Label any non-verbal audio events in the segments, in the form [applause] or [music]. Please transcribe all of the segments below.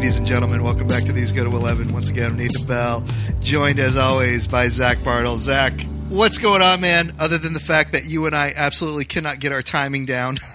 Ladies and gentlemen, welcome back to These Go to 11. Once again, I'm Nathan Bell, joined as always by Zach Bartels. Zach, what's going on, man, other than the fact that you and I absolutely cannot get our timing down? [laughs]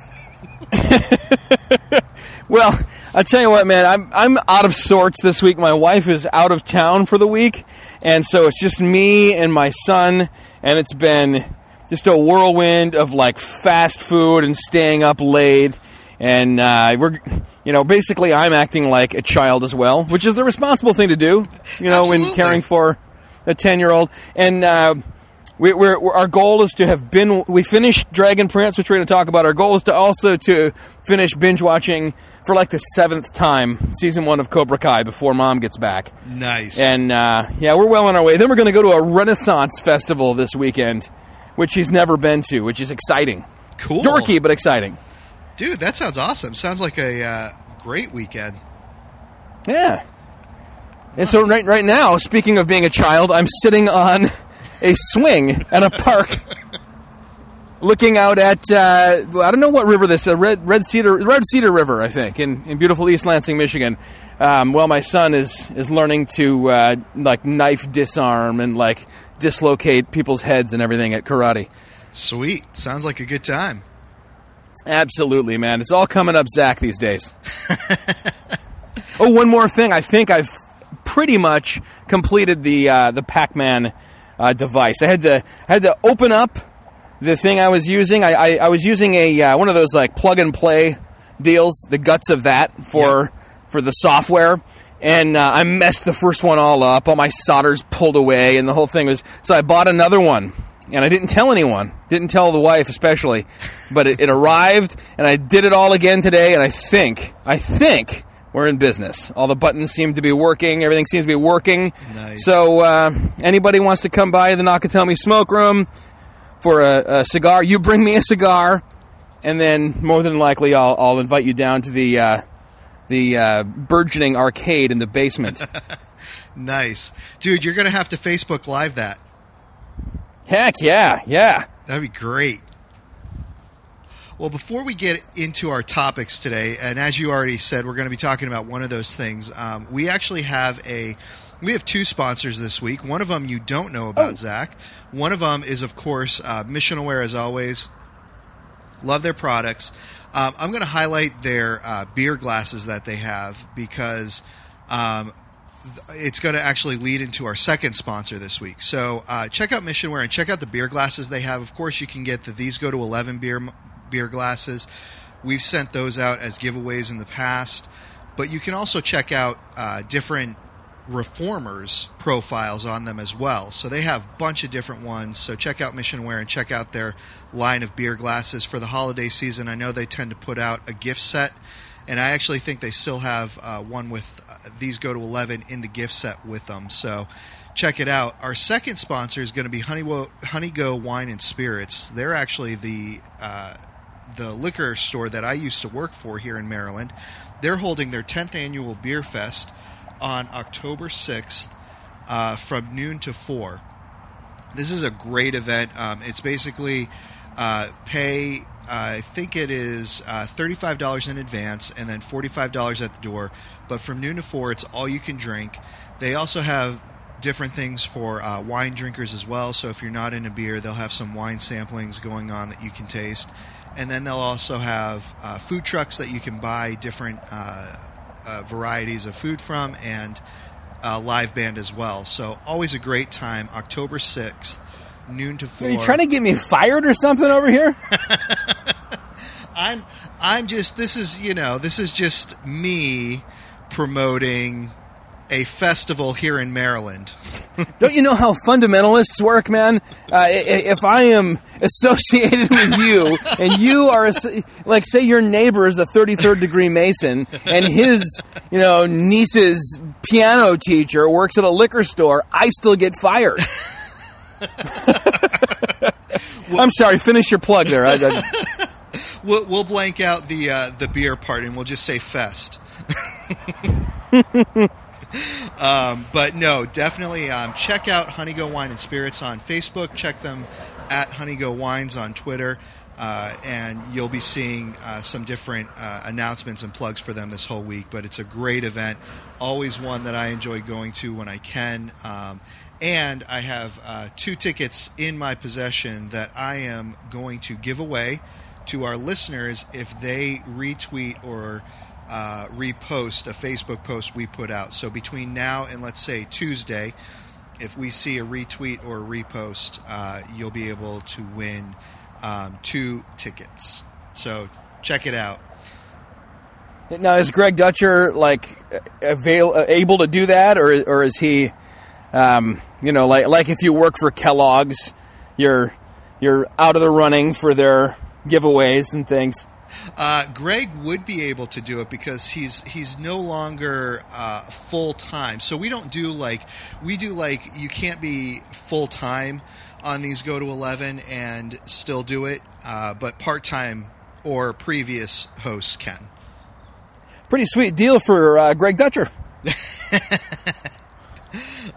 Well, I tell you what, man, I'm I'm out of sorts this week. My wife is out of town for the week, and so it's just me and my son, and it's been just a whirlwind of like fast food and staying up late, and uh, we're you know basically I'm acting like a child as well, which is the responsible thing to do, you know, when caring for a ten year old, and. Uh, we, we're, we're, our goal is to have been. We finished Dragon Prince, which we're going to talk about. Our goal is to also to finish binge watching for like the seventh time season one of Cobra Kai before Mom gets back. Nice. And uh, yeah, we're well on our way. Then we're going to go to a Renaissance festival this weekend, which he's never been to, which is exciting. cool. Dorky, but exciting. Dude, that sounds awesome. Sounds like a uh, great weekend. Yeah. And so right right now, speaking of being a child, I'm sitting on a swing at a park, [laughs] looking out at uh, I don't know what river this uh, Red Red Cedar Red Cedar River, I think, in, in beautiful East Lansing, Michigan. Um, well, my son is is learning to uh, like knife disarm and like dislocate people's heads and everything at karate. Sweet. Sounds like a good time. Absolutely, man. It's all coming up, Zach, these days. [laughs] oh, one more thing. I think I've pretty much completed the uh, the Pac-Man uh, device. I had to I had to open up the thing I was using. I, I, I was using a uh, one of those like plug and play deals, the guts of that for for the software. And uh, I messed the first one all up. All my solders pulled away, and the whole thing was. So I bought another one, and I didn't tell anyone. Didn't tell the wife, especially. But it, it arrived, and I did it all again today. And I think, I think we're in business. All the buttons seem to be working. Everything seems to be working. Nice. So uh, anybody wants to come by the Nakatomi Smoke Room for a, a cigar, you bring me a cigar, and then more than likely I'll, I'll invite you down to the uh, the uh, burgeoning arcade in the basement. [laughs] Nice. Dude, you're going to have to Facebook Live that. Heck yeah, yeah. That'd be great. Well, before we get into our topics today, and as you already said, we're going to be talking about one of those things. Um, we actually have a we have two sponsors this week. One of them you don't know about, Zach. One of them is, of course, uh, Missional Wear, as always. Love their products. Um, I'm going to highlight their uh, beer glasses that they have because um, it's going to actually lead into our second sponsor this week. So uh, check out Missional Wear and check out the beer glasses they have. Of course, you can get the These Go to 11 beer beer glasses. We've sent those out as giveaways in the past, but you can also check out uh, different reformers profiles on them as well. So they have a bunch of different ones. So check out Missional Wear and check out their line of beer glasses for the holiday season. I know they tend to put out a gift set, and I actually think they still have uh, one with these go to 11 in the gift set with them. So check it out. Our second sponsor is going to be Honeywo- Honeygo Wine and Spirits. They're actually the uh, the liquor store that I used to work for here in Maryland. They're holding their 10th annual beer fest on October 6th uh, from noon to 4. This is a great event. Um, it's basically uh, pay, I think it is uh, $35 in advance and then $45 at the door. But from noon to 4, it's all you can drink. They also have different things for uh, wine drinkers as well. So if you're not into beer, they'll have some wine samplings going on that you can taste. And then they'll also have uh, food trucks that you can buy different uh, uh, varieties of food from and uh, live band as well. So always a great time. October 6th, noon to 4. Are you trying to get me fired or something over here? [laughs] I'm I'm just this is you know this is just me promoting a festival here in Maryland. [laughs] Don't you know how fundamentalists work, man? Uh, if I am associated with you, and you are, like, say your neighbor is a 33rd degree Mason, and his, you know, niece's piano teacher works at a liquor store, I still get fired. [laughs] [laughs] I'm sorry. Finish your plug there. I, I, We'll, we'll blank out the uh, the beer part and we'll just say fest. [laughs] um, but no, definitely um, check out Honeygo Wine and Spirits on Facebook. Check them at Honeygo Wines on Twitter. Uh, and you'll be seeing uh, some different uh, announcements and plugs for them this whole week. But it's a great event, always one that I enjoy going to when I can. Um, and I have uh, two tickets in my possession that I am going to give away to our listeners if they retweet or uh, repost a Facebook post we put out. So between now and let's say Tuesday, if we see a retweet or a repost, uh, you'll be able to win um, two tickets. So check it out. Now, is Greg Dutcher like avail- able to do that, or or is he, um, you know, like like if you work for Kellogg's, you're you're out of the running for their giveaways and things? Uh, Greg would be able to do it because he's he's no longer uh, full time. So we don't do like we do like you can't be full time on these go to eleven and still do it, uh, but part time or previous hosts can. Pretty sweet deal for uh, Greg Dutcher. [laughs]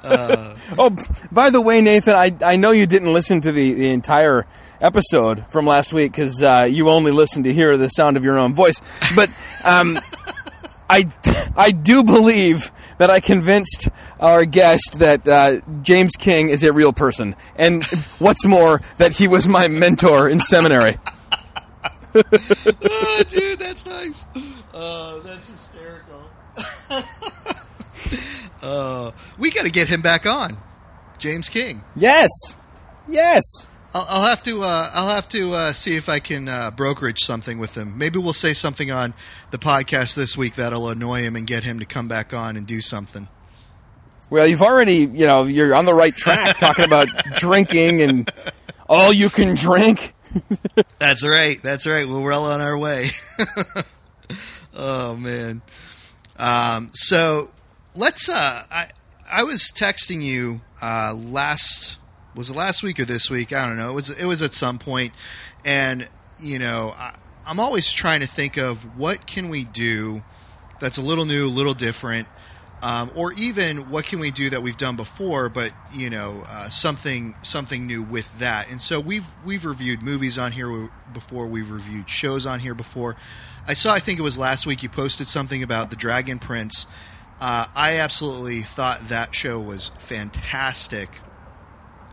oh, by the way, Nathan, I, I know you didn't listen to the, the entire episode from last week because uh, you only listened to hear the sound of your own voice. But um, [laughs] I, I do believe that I convinced our guest that uh, James King is a real person. And what's more, that he was my mentor in seminary. oh, [laughs] dude, that's nice. Oh, that's hysterical. [laughs] [laughs] uh, we got to get him back on, James King. Yes. Yes. I'll, I'll have to. Uh, I'll have to uh, see if I can uh, brokerage something with him. Maybe we'll say something on the podcast this week that'll annoy him and get him to come back on and do something. Well, you've already, you know, you're on the right track talking about [laughs] drinking and all you can drink. [laughs] That's right. That's right. We're well on our way. oh man. Um, so let's. Uh, I I was texting you uh, last was it last week or this week? I don't know. It was it was at some point, and you know I, I'm always trying to think of what can we do that's a little new, a little different. Um, or even what can we do that we've done before, but you know uh, something something new with that. And so we've we've reviewed movies on here before. We've reviewed shows on here before. I saw. I think it was last week. You posted something about the Dragon Prince. Uh, I absolutely thought that show was fantastic.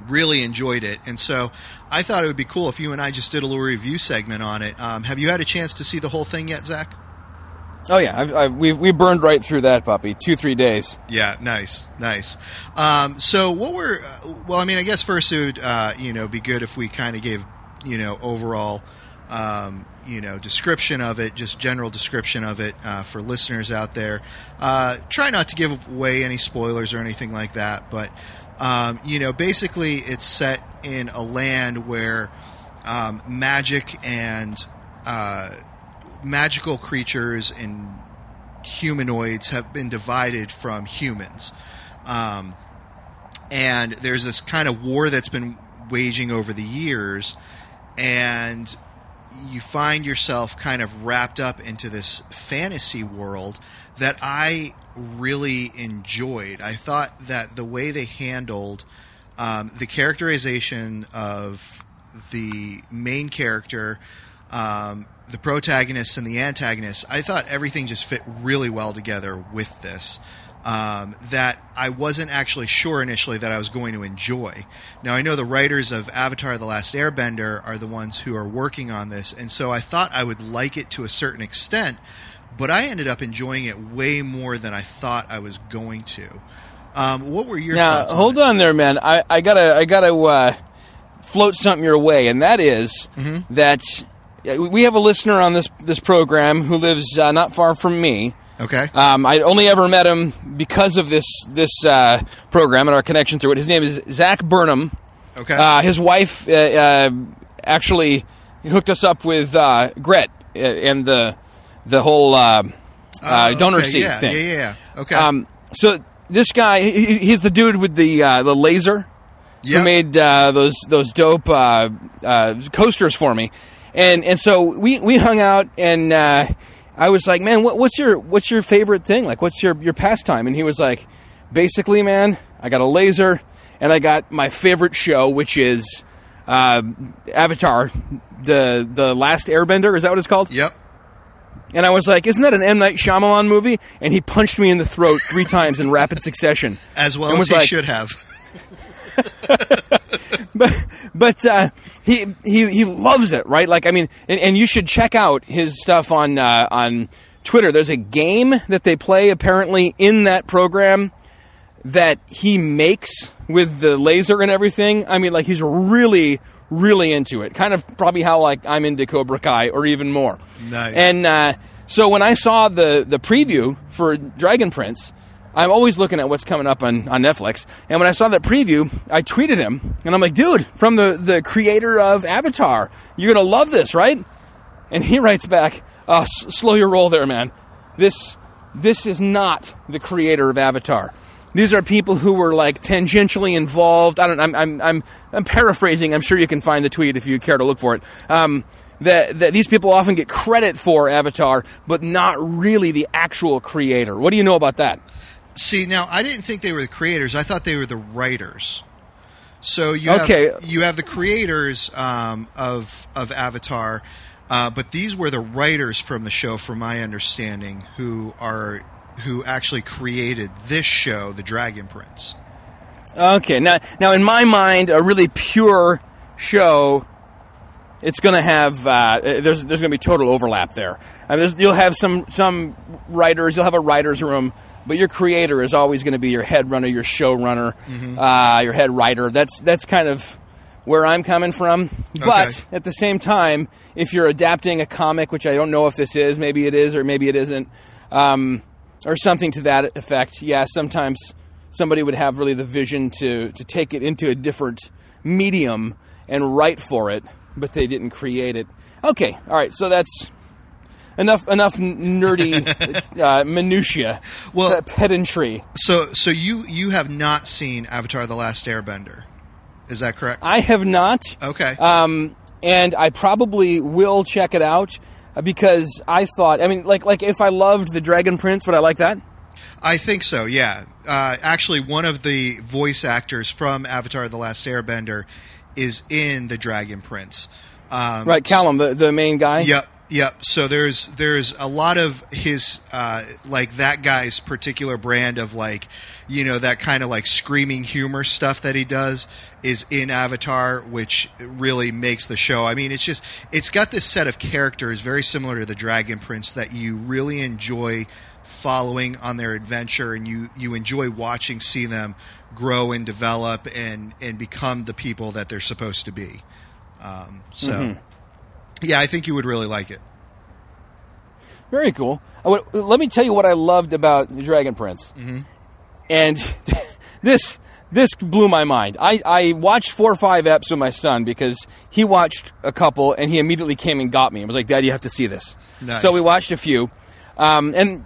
Really enjoyed it, and so I thought it would be cool if you and I just did a little review segment on it. Um, have you had a chance to see the whole thing yet, Zach? Oh yeah, I've, I've, we we burned right through that puppy. Two three days. Yeah, nice, nice. Um, so what were well, I mean, I guess first it would uh, you know be good if we kind of gave you know overall um, you know description of it, just general description of it uh, for listeners out there. Uh, try not to give away any spoilers or anything like that, but um, you know, basically it's set in a land where um, magic and uh, magical creatures and humanoids have been divided from humans. Um, and there's this kind of war that's been waging over the years, and you find yourself kind of wrapped up into this fantasy world that I really enjoyed. I thought that the way they handled um, the characterization of the main character um, the protagonists and the antagonists, I thought everything just fit really well together with this. Um, that I wasn't actually sure initially that I was going to enjoy. Now, I know the writers of Avatar The Last Airbender are the ones who are working on this, and so I thought I would like it to a certain extent, but I ended up enjoying it way more than I thought I was going to. Um, what were your now? On hold it? on there, man. I, I gotta I gotta uh, float something your way, and that is Mm-hmm. that uh, we have a listener on this this program who lives uh, not far from me. Okay. Um, I only ever met him because of this this uh, program and our connection through it. His name is Zach Burnham. Okay. Uh, his wife uh, uh, actually hooked us up with uh, Gret uh, and the the whole uh, uh, Oh, donor okay, seat yeah, thing. Yeah, yeah, yeah. Okay. Um, so this guy, he, he's the dude with the uh, the laser Yep. who made uh, those those dope uh, uh, coasters for me, and and so we we hung out and. I was like, man, what, what's your what's your favorite thing? Like, what's your your pastime? And he was like, basically, man, I got a laser and I got my favorite show, which is uh, Avatar, the the Last Airbender. Is that what it's called? Yep. And I was like, "Isn't that an M Night Shyamalan movie?" And he punched me in the throat three [laughs] times in rapid succession. As well as he like- should have. [laughs] [laughs] but but uh, he he he loves it, right? Like I mean, and, and you should check out his stuff on uh, on Twitter. There's a game that they play apparently in that program that he makes with the laser and everything. I mean, like he's really really into it. Kind of probably how like I'm into Cobra Kai or even more. Nice. And uh, so when I saw the the preview for Dragon Prince, I'm always looking at what's coming up on, on Netflix. And when I saw that preview, I tweeted him, and I'm like, "Dude, from the the creator of Avatar, you're gonna love this, right?" And he writes back, uh, s- "Slow your roll there, man. This this is not the creator of Avatar." These are people who were like tangentially involved. I don't. I'm. I'm. I'm, I'm paraphrasing. I'm sure you can find the tweet if you care to look for it. Um, that, that these people often get credit for Avatar, but not really the actual creator. What do you know about that? See, now I didn't think they were the creators. I thought they were the writers. So you Okay. have you have the creators um, of of Avatar, uh, but these were the writers from the show, from my understanding, who are who actually created this show, The Dragon Prince. Okay, now now in my mind, a really pure show, it's going to have uh, there's there's going to be total overlap there. I mean, there's, you'll have some some writers, you'll have a writers room, but your creator is always going to be your head runner, your showrunner, uh, your head writer. That's that's kind of where I'm coming from. But Okay. at the same time, if you're adapting a comic, which I don't know if this is, maybe it is or maybe it isn't, um, or something to that effect, yeah, sometimes somebody would have really the vision to to take it into a different medium and write for it, but they didn't create it. Okay, all right, so that's enough enough nerdy [laughs] uh, minutia, Well- uh, pedantry. So, so you you have not seen Avatar: The Last Airbender, is that correct? I have not. Okay. um, and I probably will check it out uh, because I thought, I mean, like, like if I loved the Dragon Prince, would I like that? I think so. Yeah. Uh, actually, one of the voice actors from Avatar: The Last Airbender is in The Dragon Prince. Um, Right, Callum, the, the main guy. Yep, yep. So there's there's a lot of his uh, like that guy's particular brand of like you know that kind of like screaming humor stuff that he does is in Avatar, which really makes the show. I mean, it's just it's got this set of characters very similar to the Dragon Prince that you really enjoy following on their adventure, and you you enjoy watching see them grow and develop and and become the people that they're supposed to be. Um, so. Yeah, I think you would really like it. Very cool. I would- let me tell you what I loved about Dragon Prince. Mm-hmm. And [laughs] this this blew my mind. I, I watched four or five eps with my son because he watched a couple and he immediately came and got me and was like, Dad, you have to see this. Nice. So we watched a few. Um, and,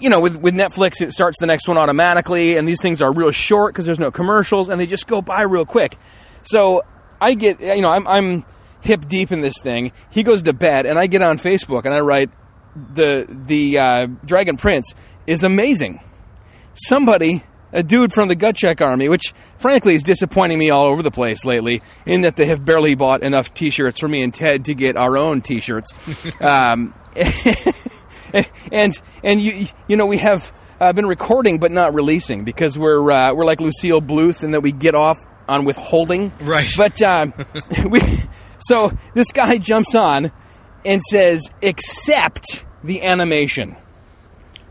you know, with, with Netflix, it starts the next one automatically, and these things are real short because there's no commercials and they just go by real quick. So I get, you know, I'm, I'm hip deep in this thing. He goes to bed, and I get on Facebook and I write, the the uh, Dragon Prince is amazing. Somebody, a dude from the Gut Check Army, which frankly is disappointing me all over the place lately, in that they have barely bought enough T-shirts for me and Ted to get our own T-shirts. [laughs] um, [laughs] [laughs] and and you you know we have uh, been recording but not releasing because we're uh, we're like Lucille Bluth in that we get off on withholding. Right. But um, [laughs] we so this guy jumps on and says, "Except the animation."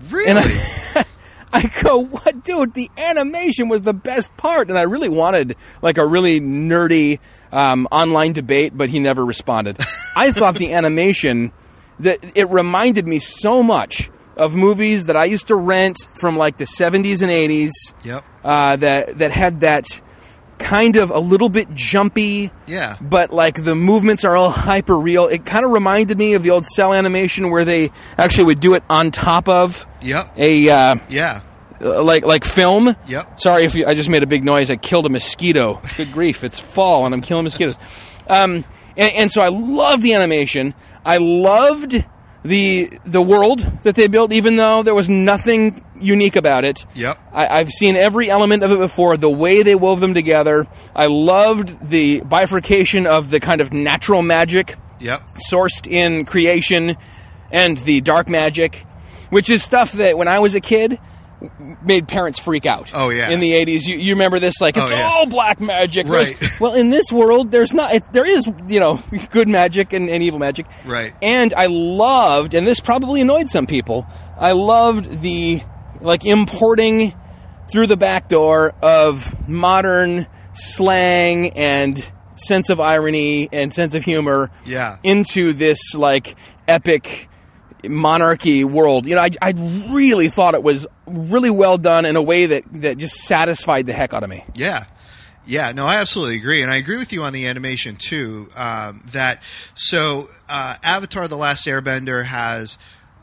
Really? [laughs] I go, what, dude? The animation was the best part, and I really wanted like a really nerdy um, online debate, but he never responded. I thought the animation that it reminded me so much of movies that I used to rent from like the '70s and '80s. Yep. Uh, that that had that kind of a little bit jumpy. Yeah. But like the movements are all [laughs] hyper real. It kind of reminded me of the old cell animation where they actually would do it on top of Yep. a uh, Yeah. uh, like like film. Yep. Sorry if you, I just made a big noise. I killed a mosquito. Good grief! It's fall and I'm killing mosquitoes. Um, and, and so I love the animation. I loved the the world that they built, even though there was nothing unique about it. Yep. I, I've seen every element of it before. The way they wove them together, I loved the bifurcation of the kind of natural magic Yep. sourced in creation and the dark magic, which is stuff that when I was a kid made parents freak out. Oh, yeah. In the 80s, you, you remember this like Oh, it's yeah. all black magic. Right. There's- [laughs] Well, in this world there's not it, there is, you know, [laughs] good magic and, and evil magic. Right. And I loved and this probably annoyed some people. I loved the like importing through the back door of modern slang and sense of irony and sense of humor Yeah. into this like epic monarchy world. You know, I, I really thought it was really well done in a way that, that just satisfied the heck out of me. Yeah. Yeah, no, I absolutely agree, and I agree with you on the animation too. Um, that so uh, Avatar: The Last Airbender has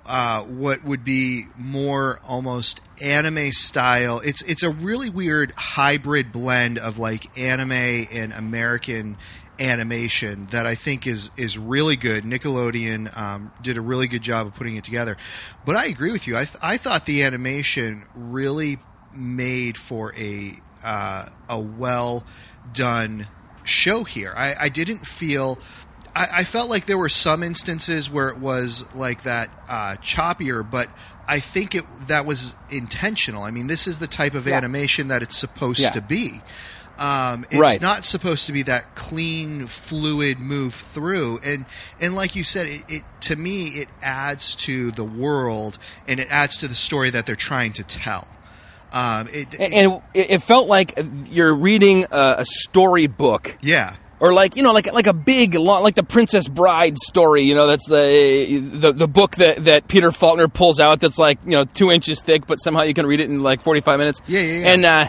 uh, what would be more almost anime style. It's it's a really weird hybrid blend of like anime and American animation that I think is is really good. Nickelodeon um, did a really good job of putting it together. But I agree with you. I th- I thought the animation really made for a uh, a well done show here. I, I didn't feel. I, I felt like there were some instances where it was like that uh, choppier, but I think it that was intentional. I mean, this is the type of Yeah. animation that it's supposed Yeah. to be. Um, it's Right. not supposed to be that clean, fluid move through, and and like you said, it, it to me it adds to the world and it adds to the story that they're trying to tell. Um, it, And, it, it felt like you're reading a, a storybook. yeah, Or like you know, like like a big, long, like the Princess Bride story. You know, that's the the the book that, that Peter Faulkner pulls out. That's like you know two inches thick, but somehow you can read it in like forty five minutes. Yeah, yeah, yeah. And uh,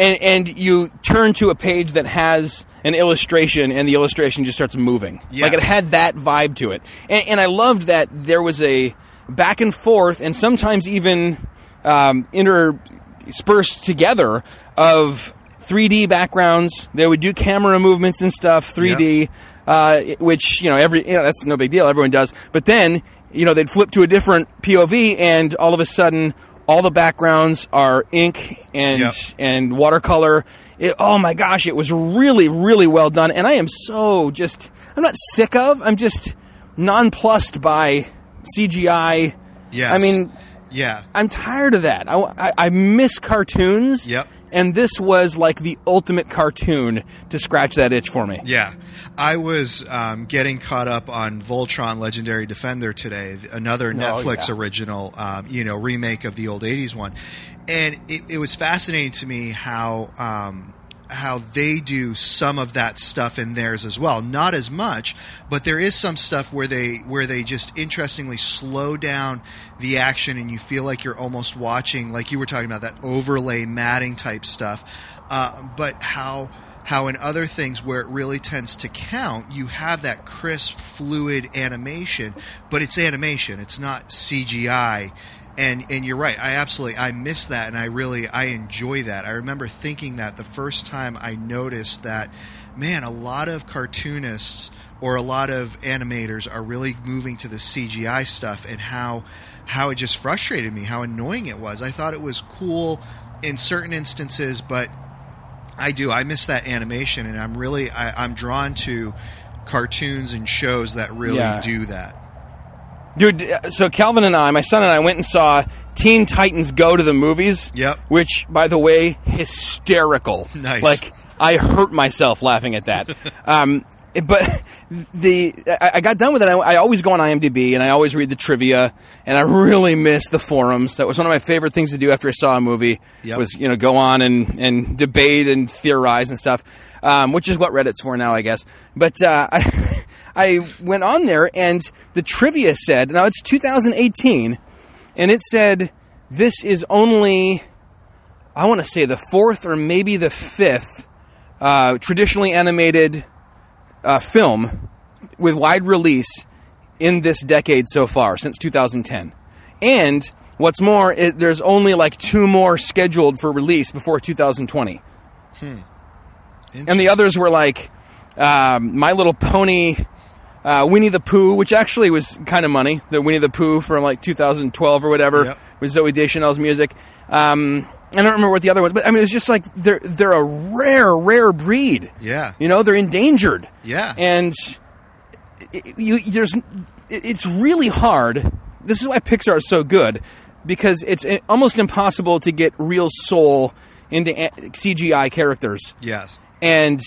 and and you turn to a page that has an illustration, and the illustration just starts moving. Yes. Like it had that vibe to it, and, and I loved that there was a back and forth, and sometimes even um, interspersed together of 3D backgrounds. They would do camera movements and stuff, 3D, uh, which you know every you know that's no big deal. Everyone does. But then you know they'd flip to a different POV, and all of a sudden. All the backgrounds are ink and Yep. and watercolor. It, oh my gosh, it was really, really well done. And I am so just, I'm not sick of, I'm just nonplussed by CGI. Yes. I mean, yeah, I'm tired of that. I, I, I miss cartoons. Yep. And this was like the ultimate cartoon to scratch that itch for me. yeah. I was um, getting caught up on Voltron: Legendary Defender today, another Netflix yeah. original, um, you know, remake of the old '80s one, and it, it was fascinating to me how. Um, how they do some of that stuff in theirs as well. Not as much, but there is some stuff where they where they just interestingly slow down the action and you feel like you're almost watching like you were talking about that overlay matting type stuff. Uh, but how how in other things where it really tends to count, you have that crisp, fluid animation, but it's animation. It's not CGI and and you're right. I absolutely i miss that and i really i enjoy that. I remember thinking that the first time i noticed that man a lot of cartoonists or a lot of animators are really moving to the cgi stuff and how how it just frustrated me how annoying it was. I thought it was cool in certain instances but i do i miss that animation and i'm really I, i'm drawn to cartoons and shows that really Yeah. do that Dude, uh, so Calvin and I, my son and I, went and saw Teen Titans Go to the movies. Yep. Which, by the way, hysterical. [laughs] Nice. Like, I hurt myself laughing at that. [laughs] um, [laughs] but the I, got done with it. I, I always go on IMDb and I always read the trivia, and I really miss the forums. That was one of my favorite things to do after I saw a movie. Yep. Was you know go on and and debate and theorize and stuff, um, which is what Reddit's for now, I guess. But uh, [laughs] I I went on there and the trivia said now it's 2018, and it said this is only I want to say the fourth or maybe the fifth uh, traditionally animated uh, film with wide release in this decade so far since 2010. And what's more, it, there's only like two more scheduled for release before 2020. And the others were like um, My Little Pony, Uh, Winnie the Pooh, which actually was kind of money, the Winnie the Pooh from like 2012 or whatever, Yep. with Zooey Deschanel's music. Um, I don't remember what the other one was, but I mean, it's just like they're they're a rare, rare breed. Yeah. You know, they're endangered. Yeah. And it, you, there's, it- it's really hard. This is why Pixar is so good because it's uh, almost impossible to get real soul into a- CGI characters. Yes. And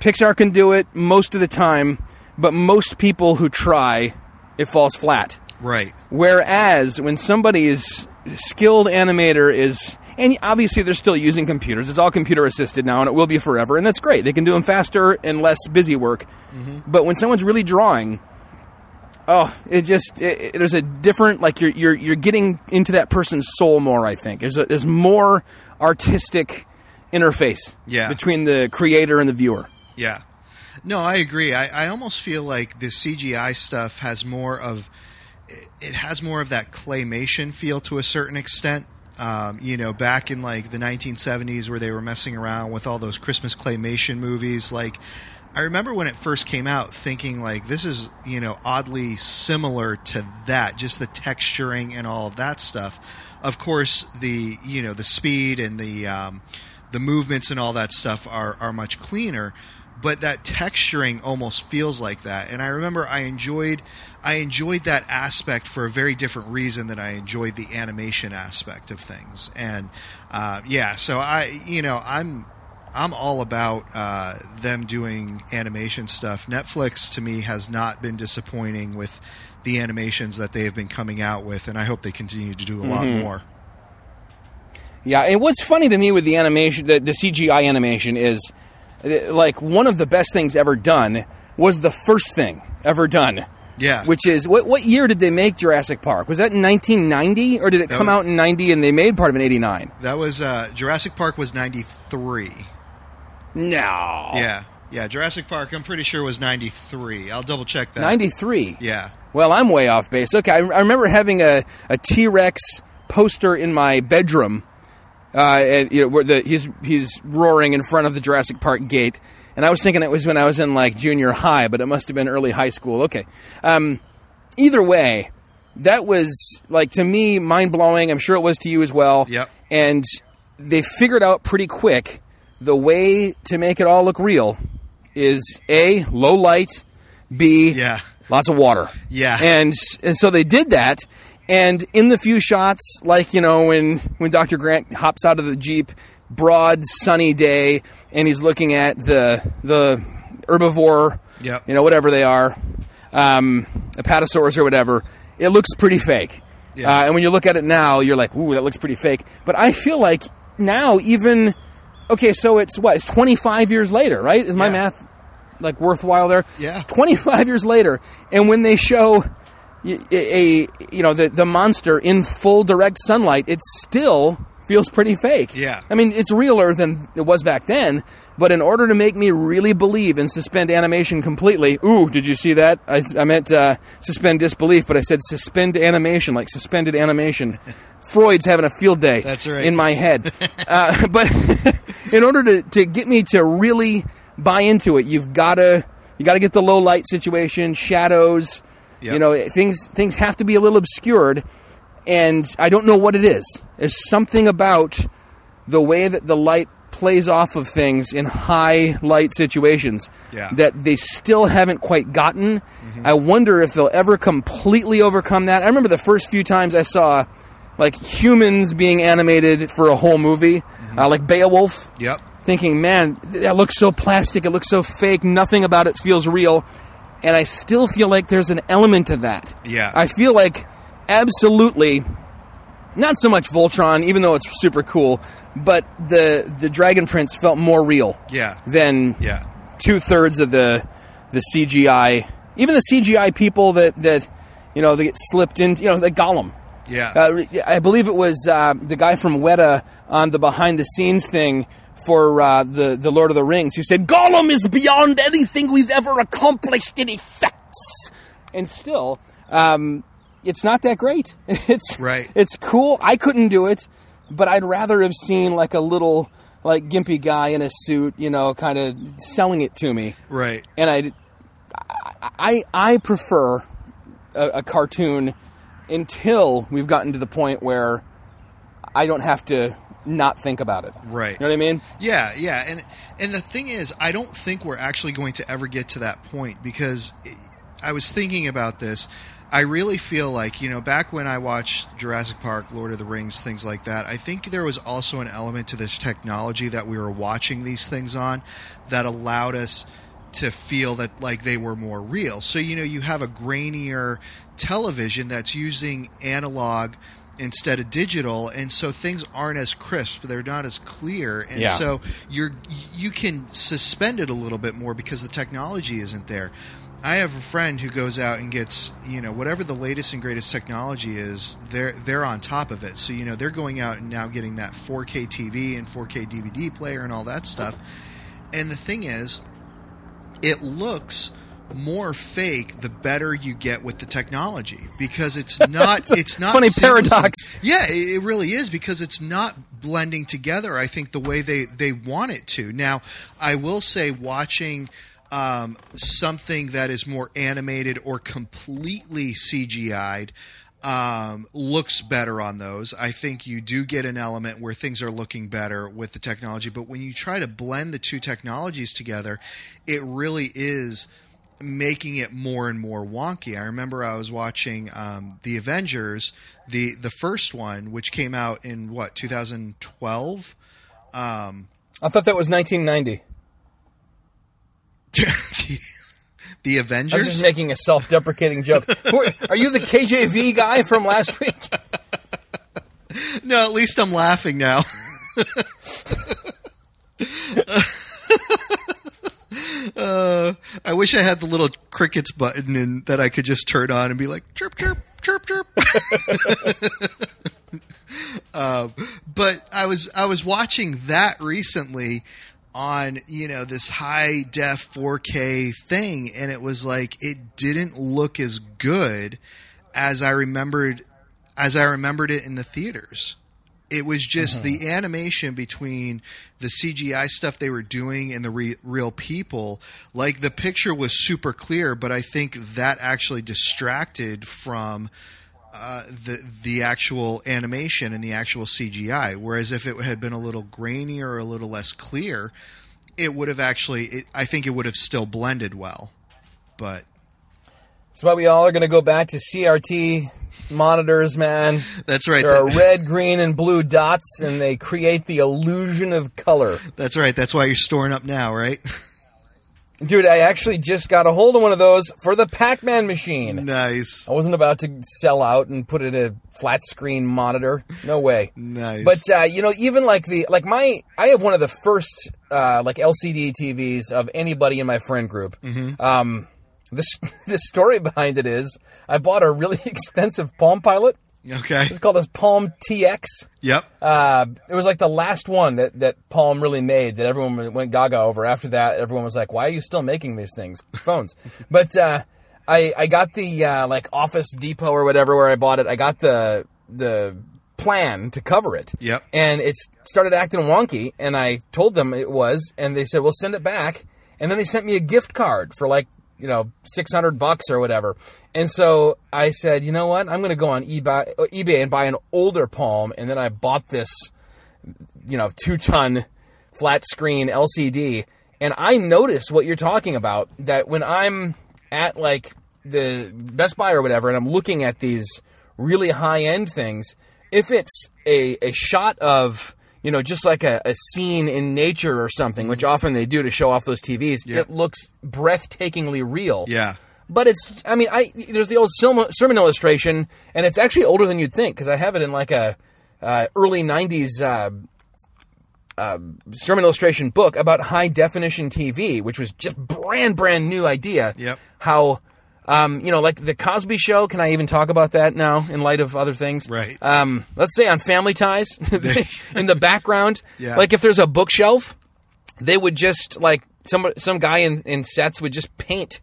Pixar can do it most of the time, but most people who try, it falls flat. Right. Whereas when somebody is skilled animator is and obviously they're still using computers. It's all computer assisted now and it will be forever and that's great. They can do them faster and less busy work. Mm-hmm. But when someone's really drawing oh, it just it, it- there's a different like you're you're you're getting into that person's soul more, I think. There's a, there's more artistic interface Yeah. between the creator and the viewer. Yeah. No, I agree. I, I almost feel like the CGI stuff has more of it has more of that claymation feel to a certain extent. Um, you know, back in like the 1970s where they were messing around with all those Christmas claymation movies, like I remember when it first came out thinking like this is, you know, oddly similar to that, just the texturing and all of that stuff. Of course, the, you know, the speed and the um, the movements and all that stuff are are much cleaner, but that texturing almost feels like that. And I remember I enjoyed I enjoyed that aspect for a very different reason than I enjoyed the animation aspect of things. And uh, yeah, so I you know I'm I'm all about uh, them doing animation stuff. Netflix to me has not been disappointing with the animations that they have been coming out with, and I hope they continue to do a lot more. Yeah, and what's funny to me with the animation, the, the CGI animation is uh, like one of the best things ever done was the first thing ever done. Yeah. Which is what what year did they make Jurassic Park? Was that in 1990 or did it That come was- out in 90 and they made part of it in 89? That was uh, Jurassic Park was '93. No. Yeah, yeah. Jurassic Park, I'm pretty sure was '93. I'll double check that. 93. Yeah, Well, I'm way off base. Okay, I, I remember having a, a T Rex poster in my bedroom, uh, and you know where the he's he's roaring in front of the Jurassic Park gate, and I was thinking it was when I was in like junior high, but it must have been early high school. Okay, um, either way, that was like to me mind blowing. I'm sure it was to you as well. Yep. And they figured out pretty quick the way to make it all look real is a low light, b Yeah. lots of water. Yeah. And and so they did that. And in the few shots, like you know, when when Dr. Grant hops out of the jeep, broad sunny day, and he's looking at the the herbivore, Yep. you know, whatever they are, um, apatosaurus or whatever, it looks pretty fake. Yeah. Uh, and when you look at it now, you're like, ooh, that looks pretty fake. But I feel like now, even okay, so it's what? It's 25 years later, right? Is my Yeah. math like worthwhile there? Yeah. It's 25 years later, and when they show a you know the the monster in full direct sunlight, it's still feels pretty fake. Yeah. I mean, it's realer than it was back then. But in order to make me really believe and suspend animation completely, ooh, did you see that? I, I meant uh, suspend disbelief, but I said suspend animation, like suspended animation. [laughs] Freud's having a field day That's right. in my head. [laughs] uh, [laughs] but in order to, to get me to really buy into it, you've got to you got to get the low light situation, shadows. Yep. You know, things things have to be a little obscured, and I don't know what it is. There's something about the way that the light plays off of things in high light situations Yeah. that they still haven't quite gotten. I wonder if they'll ever completely overcome that. I remember the first few times I saw like humans being animated for a whole movie, uh, like Beowulf yep. thinking, man, that looks so plastic, it looks so fake, nothing about it feels real. And I still feel like there's an element of that. Yeah. I feel like absolutely not so much Voltron, even though it's super cool, but the the Dragon Prince felt more real Yeah. than Yeah. two thirds of the the CGI. Even the CGI people that that you know they get slipped into, you know, the Gollum. Yeah. Uh, I believe it was uh, the guy from Weta on the behind the scenes thing for uh, the the Lord of the Rings who said Gollum is beyond anything we've ever accomplished in effects, and still, um, it's not that great. [laughs] It's Right. It's cool. I couldn't do it, but I'd rather have seen like a little like gimpy guy in a suit, you know, kind of selling it to me right. and I, I I prefer a, a cartoon until we've gotten to the point where I don't have to not think about it. Right. You know what I mean? Yeah, yeah, and and the thing is, I don't think we're actually going to ever get to that point because I was thinking about this. I really feel like you know back when I watched Jurassic Park, Lord of the Rings, things like that. I think there was also an element to this technology that we were watching these things on that allowed us to feel that like they were more real. So you know you have a grainier television that's using analog instead of digital and so things aren't as crisp they're not as clear and Yeah. so you're you can suspend it a little bit more because the technology isn't there i have a friend who goes out and gets you know whatever the latest and greatest technology is they're they're on top of it so you know they're going out and now getting that 4k tv and 4k dvd player and all that stuff and the thing is it looks more fake the better you get with the technology because it's [laughs] not it's not funny seamless. paradox. yeah it it really is because it's not blending together i think the way they they want it to now i will say watching um, something that is more animated or completely cgi'd um, looks better on those. I think you do get an element where things are looking better with the technology, but when you try to blend the two technologies together, it really is making it more and more wonky. I remember I was watching um, the Avengers, the the first one, which came out in what 2012. Um, I thought that was 1990. [laughs] the, the I'm just making a self-deprecating joke. Who are, you the KJV guy from last week? No, at least I'm laughing now. [laughs] uh, I wish I had the little crickets button and that I could just turn on and be like chirp chirp chirp chirp. [laughs] um, but I was I was watching that recently on you know this high def 4K thing, and it was like it didn't look as good as I remembered as I remembered it in the theaters. It was just mm-hmm. the animation between the CGI stuff they were doing and the re- real people. Like the picture was super clear, but I think that actually distracted from uh, the the actual animation and the actual CGI. Whereas if it had been a little grainier or a little less clear, it would have actually. It, I think it would have still blended well. But That's why we all are going to go back to CRT monitors, man. that's right. There are red, green, and blue dots, and they create the illusion of color. that's right. That's why you're storing up now, right? [laughs] Dude, I actually just got a hold of one of those for the Pac-Man machine. nice. I wasn't about to sell out and put in a flat screen monitor. No way. Nice. But uh, you know, even like the like my I have one of the first uh, like LCD TVs of anybody in my friend group. Um, the [laughs] the story behind it is I bought a really [laughs] expensive Palm Pilot. Okay. It's called this Palm TX. Yep. Uh, it was like the last one that, that Palm really made that everyone went gaga over. After that, everyone was like, "Why are you still making these things, [laughs] phones?" but uh, I I got the uh, like Office Depot or whatever where I bought it. I got the the plan to cover it. Yep. And it started acting wonky, and I told them it was, and they said, "Well, send it back." And then they sent me a gift card for like you know six hundred bucks or whatever. And so I said, you know what? I'm going to go on eBay, eBay and buy an older Palm, and then I bought this, you know, two ton flat screen LCD. And I noticed what you're talking about that when I'm at like the Best Buy or whatever, and I'm looking at these really high end things, if it's a, a shot of, you know, just like a, a scene in nature or something, which often they do to show off those TVs, Yeah. it looks breathtakingly real. Yeah. But it's, I mean, I there's the old sermon, sermon illustration, and it's actually older than you'd think because I have it in like a uh, early '90s uh, uh, sermon illustration book about high definition TV, which was just brand brand new idea. Yep. How, um, you know, like the Cosby Show. Can I even talk about that now in light of other things? Right. Um, let's say on Family Ties, [laughs] [laughs] in the background, Yeah. like if there's a bookshelf, they would just like some some guy in, in sets would just paint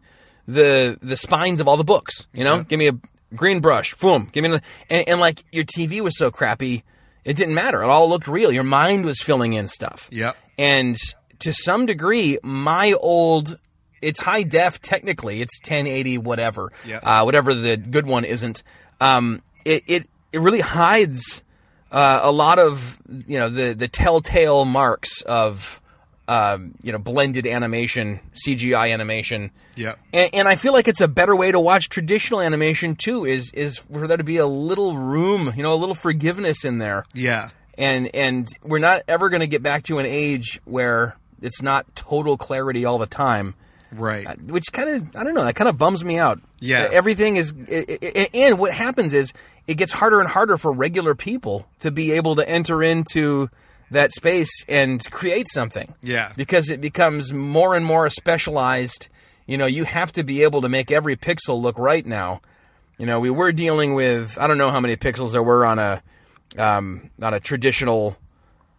the the spines of all the books. You know, give me a green brush, boom, give me the, and, and like your TV was so crappy, it didn't matter. It all looked real. Your mind was filling in stuff. Yep. And to some degree, my old it's high def technically. It's 1080 whatever. Yeah. Uh, whatever the good one isn't. Um, it it it really hides uh, a lot of you know the the telltale marks of um, you know blended animation, CGI animation. Yeah. And, and I feel like it's a better way to watch traditional animation too. Is is for there to be a little room, you know, a little forgiveness in there Yeah. and and we're not ever going to get back to an age where it's not total clarity all the time Right. which kind of i don't know that kind of bums me out Yeah. everything is i- i- and what happens is it gets harder and harder for regular people to be able to enter into that space and create something Yeah. because it becomes more and more specialized you know you have to be able to make every pixel look right now you know we were dealing with i don't know how many pixels there were on a um, on a traditional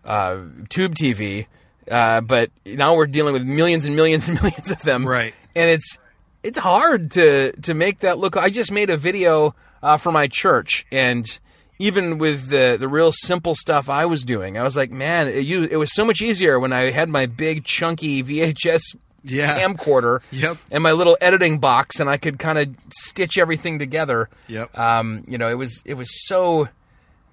uh, tube TV, uh, but now we're dealing with millions and millions and [laughs] millions of them. Right. And it's it's hard to to make that look. I just made a video uh, for my church, and even with the the real simple stuff I was doing, I was like, man, it, you, it was so much easier when I had my big chunky VHS Yeah. camcorder Yep. and my little editing box, and I could kind of stitch everything together. Yep. Um, you know, it was it was so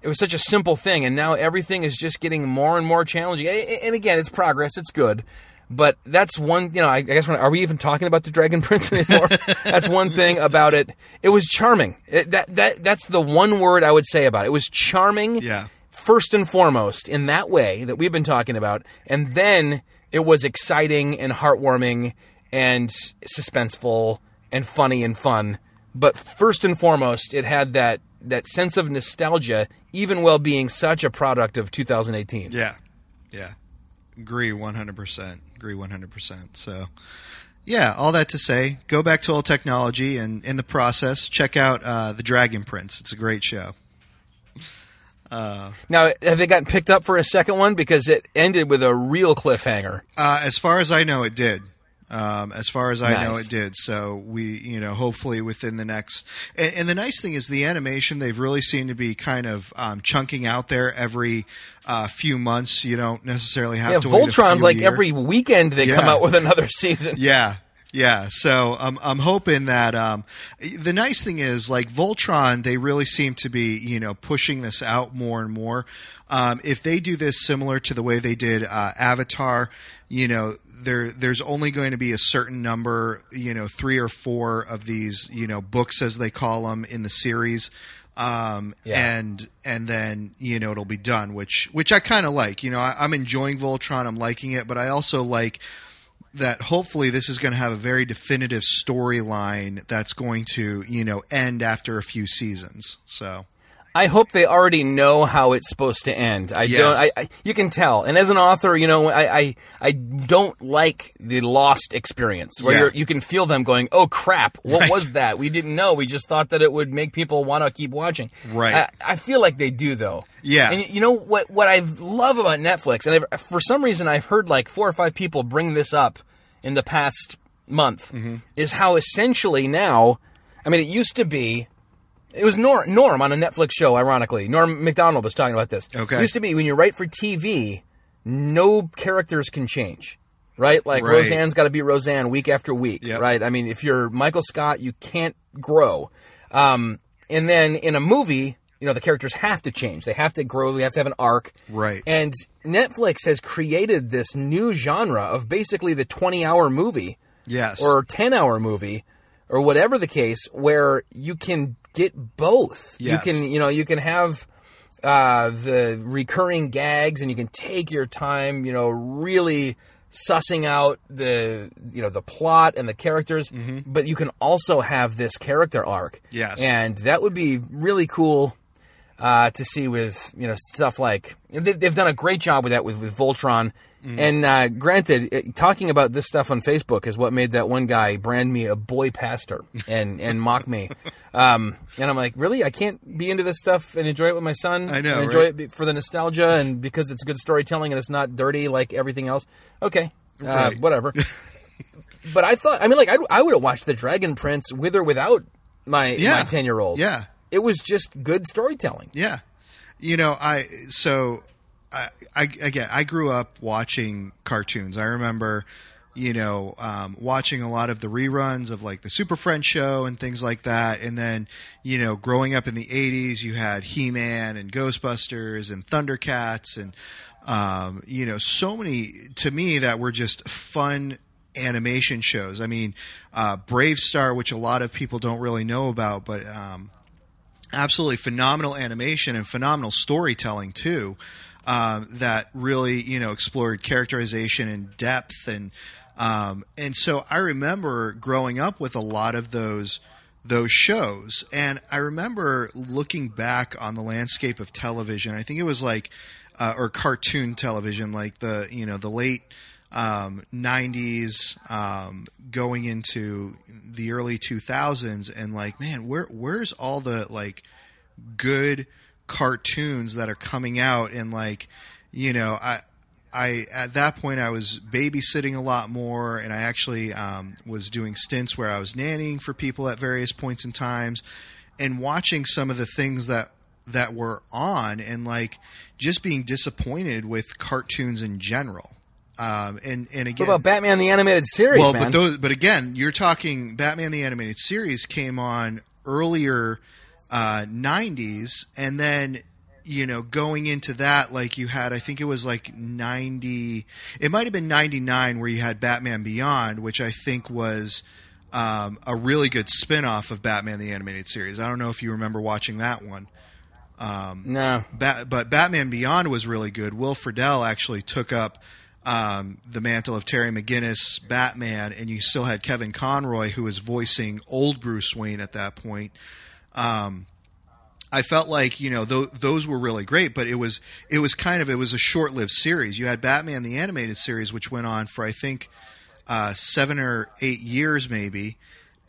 it was such a simple thing, and now everything is just getting more and more challenging. And, and again, it's progress; it's good. But that's one, you know. I, I guess when, are we even talking about the Dragon [laughs] Prince anymore? that's one thing about it. It was charming. It, that that that's the one word I would say about it. It was charming. Yeah. First and foremost, in that way that we've been talking about, and then it was exciting and heartwarming and suspenseful and funny and fun. But first and foremost, it had that that sense of nostalgia, even while being such a product of 2018. Yeah. Yeah. Agree 100%. Agree 100%. So, yeah, all that to say, go back to old technology and in the process, check out uh, The Dragon Prince. It's a great show. Now, have they gotten picked up for a second one because it ended with a real cliffhanger? Uh, as far as I know, it did. Um, as far as I know, it did. So we, you know, hopefully within the next. And, and the nice thing is the animation. They've really seemed to be kind of um, chunking out there every uh, few months. You don't necessarily have Yeah, to. Voltron's like year. every weekend they come out with another [laughs] season. Yeah, yeah. So I'm I'm hoping that um, the nice thing is like Voltron, they really seem to be you know pushing this out more and more. Um, if they do this similar to the way they did uh, Avatar, you know. There, there's only going to be a certain number, you know, three or four of these, you know, books as they call them in the series, um, Yeah. and and then you know it'll be done, which which I kind of like. You know, I, I'm enjoying Voltron, I'm liking it, but I also like that hopefully this is going to have a very definitive storyline that's going to you know end after a few seasons so I hope they already know how it's supposed to end. I Yes. don't. I, I you can tell. And as an author, you know, I I, I don't like the lost experience where Yeah. you're, you can feel them going, "Oh crap, what Right. was that? We didn't know. We just thought that it would make people want to keep watching." Right. I, I feel like they do though. Yeah. And you know what? What I love about Netflix, and I've, for some reason I've heard like four or five people bring this up in the past month, Mm-hmm. is how essentially now. I mean, it used to be it was Norm, Norm on a Netflix show, ironically. Norm Macdonald was talking about this. Okay. It used to be when you write for TV, no characters can change. Right? Like Right. Roseanne's got to be Roseanne week after week. Yep. Right? I mean, if you're Michael Scott, you can't grow. Um, and then in a movie, you know, the characters have to change. They have to grow. They have to have an arc. Right. And Netflix has created this new genre of basically the 20 hour movie yes or 10 hour movie or whatever the case where you can get both Yes. you can you know you can have uh, the recurring gags and you can take your time you know really sussing out the you know the plot and the characters but you can also have this character arc Mm-hmm. Yes. and that would be really cool uh, to see with you know stuff like they've, they've done a great job with that with, with Voltron. And uh, granted, it, talking about this stuff on Facebook is what made that one guy brand me a boy pastor and [laughs] and mock me. Um, and I'm like, really, I can't be into this stuff and enjoy it with my son. I know, and enjoy right? it for the nostalgia and because it's good storytelling and it's not dirty like everything else. Okay, uh, Right. whatever. [laughs] but I thought, I mean, like I, I would have watched the Dragon Prince with or without my Yeah. my ten year old. Yeah. it was just good storytelling. Yeah, you know, I so I, I again I grew up watching cartoons. I remember, you know, um, watching a lot of the reruns of like the Super Friends show and things like that. And then, you know, growing up in the 80s, you had He Man and Ghostbusters and Thundercats and, um, you know, so many to me that were just fun animation shows. I mean, uh, BraveStarr, which a lot of people don't really know about, but um, absolutely phenomenal animation and phenomenal storytelling too. Um, that really, you know, explored characterization and depth. And um, and so I remember growing up with a lot of those those shows, and I remember looking back on the landscape of television. I think it was like uh, or cartoon television, like the you know the late um, 90s um, going into the early 2000s and like man where where's all the like good cartoons that are coming out and like you know I I at that point I was babysitting a lot more, and I actually um, was doing stints where I was nannying for people at various points in times, and watching some of the things that that were on, and like just being disappointed with cartoons in general. Um, and and again, What about Batman the animated series, well, man? but those, but again, you're talking Batman the animated series came on earlier uh, '90s, and then you know going into that, like you had, I think it was like '90, it might have been '99 where you had Batman Beyond, which I think was. Um, a really good spin-off of Batman the animated series. I don't know if you remember watching that one. um, no. Bat, but Batman Beyond was really good. Will Friedle actually took up um, the mantle of Terry McGinnis Batman, and you still had Kevin Conroy who was voicing old Bruce Wayne at that point. Um, I felt like you know th- those were really great, but it was it was kind of it was a short lived series. You had Batman the animated series, which went on for I think uh, seven or eight years maybe,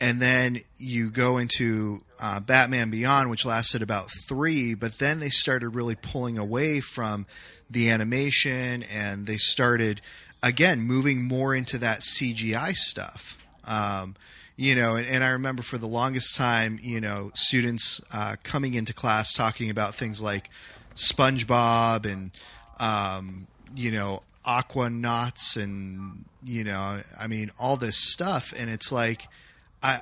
and then you go into uh, Batman Beyond, which lasted about three. But then they started really pulling away from the animation, and they started again moving more into that CGI stuff. Um, you know, and, and I remember for the longest time, you know, students uh, coming into class talking about things like SpongeBob and um, you know Aqua Aquanauts and you know, I mean, all this stuff, and it's like, I,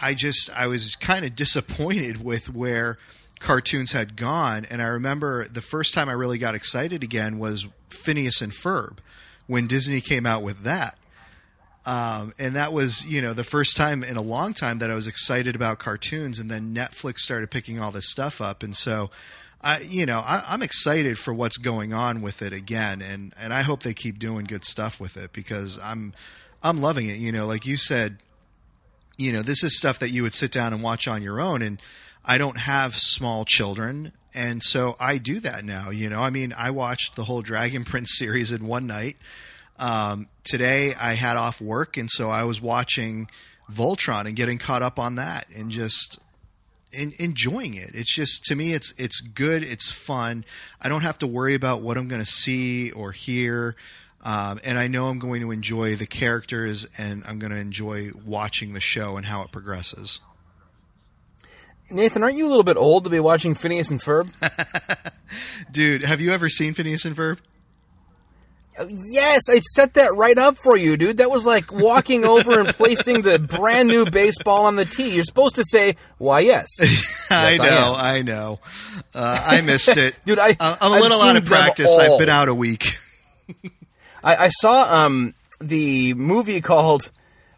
I just, I was kind of disappointed with where cartoons had gone, and I remember the first time I really got excited again was Phineas and Ferb when Disney came out with that. Um, and that was, you know, the first time in a long time that I was excited about cartoons. And then Netflix started picking all this stuff up, and so, I, you know, I, I'm excited for what's going on with it again, and and I hope they keep doing good stuff with it because I'm, I'm loving it. You know, like you said, you know, this is stuff that you would sit down and watch on your own, and I don't have small children. And so I do that now, you know. I mean, I watched the whole Dragon Prince [laughs] series in one night. Um, today I had off work, and so I was watching Voltron and getting caught up on that, and just in, enjoying it. It's just to me, it's it's good, it's fun. I don't have to worry about what I'm going to see or hear, um, and I know I'm going to enjoy the characters, and I'm going to enjoy watching the show and how it progresses. Nathan, aren't you a little bit old to be watching Phineas and Ferb? [laughs] Dude, have you ever seen Phineas and Ferb? Yes, I set that right up for you, dude. That was like walking over and placing the brand new baseball on the tee. You're supposed to say, "Why, yes." [laughs] I Yes, I know, am. I, know. Uh, I missed it, [laughs] Dude, I- I'm a little out of practice. I've been out a week. [laughs] I, I saw um, the movie called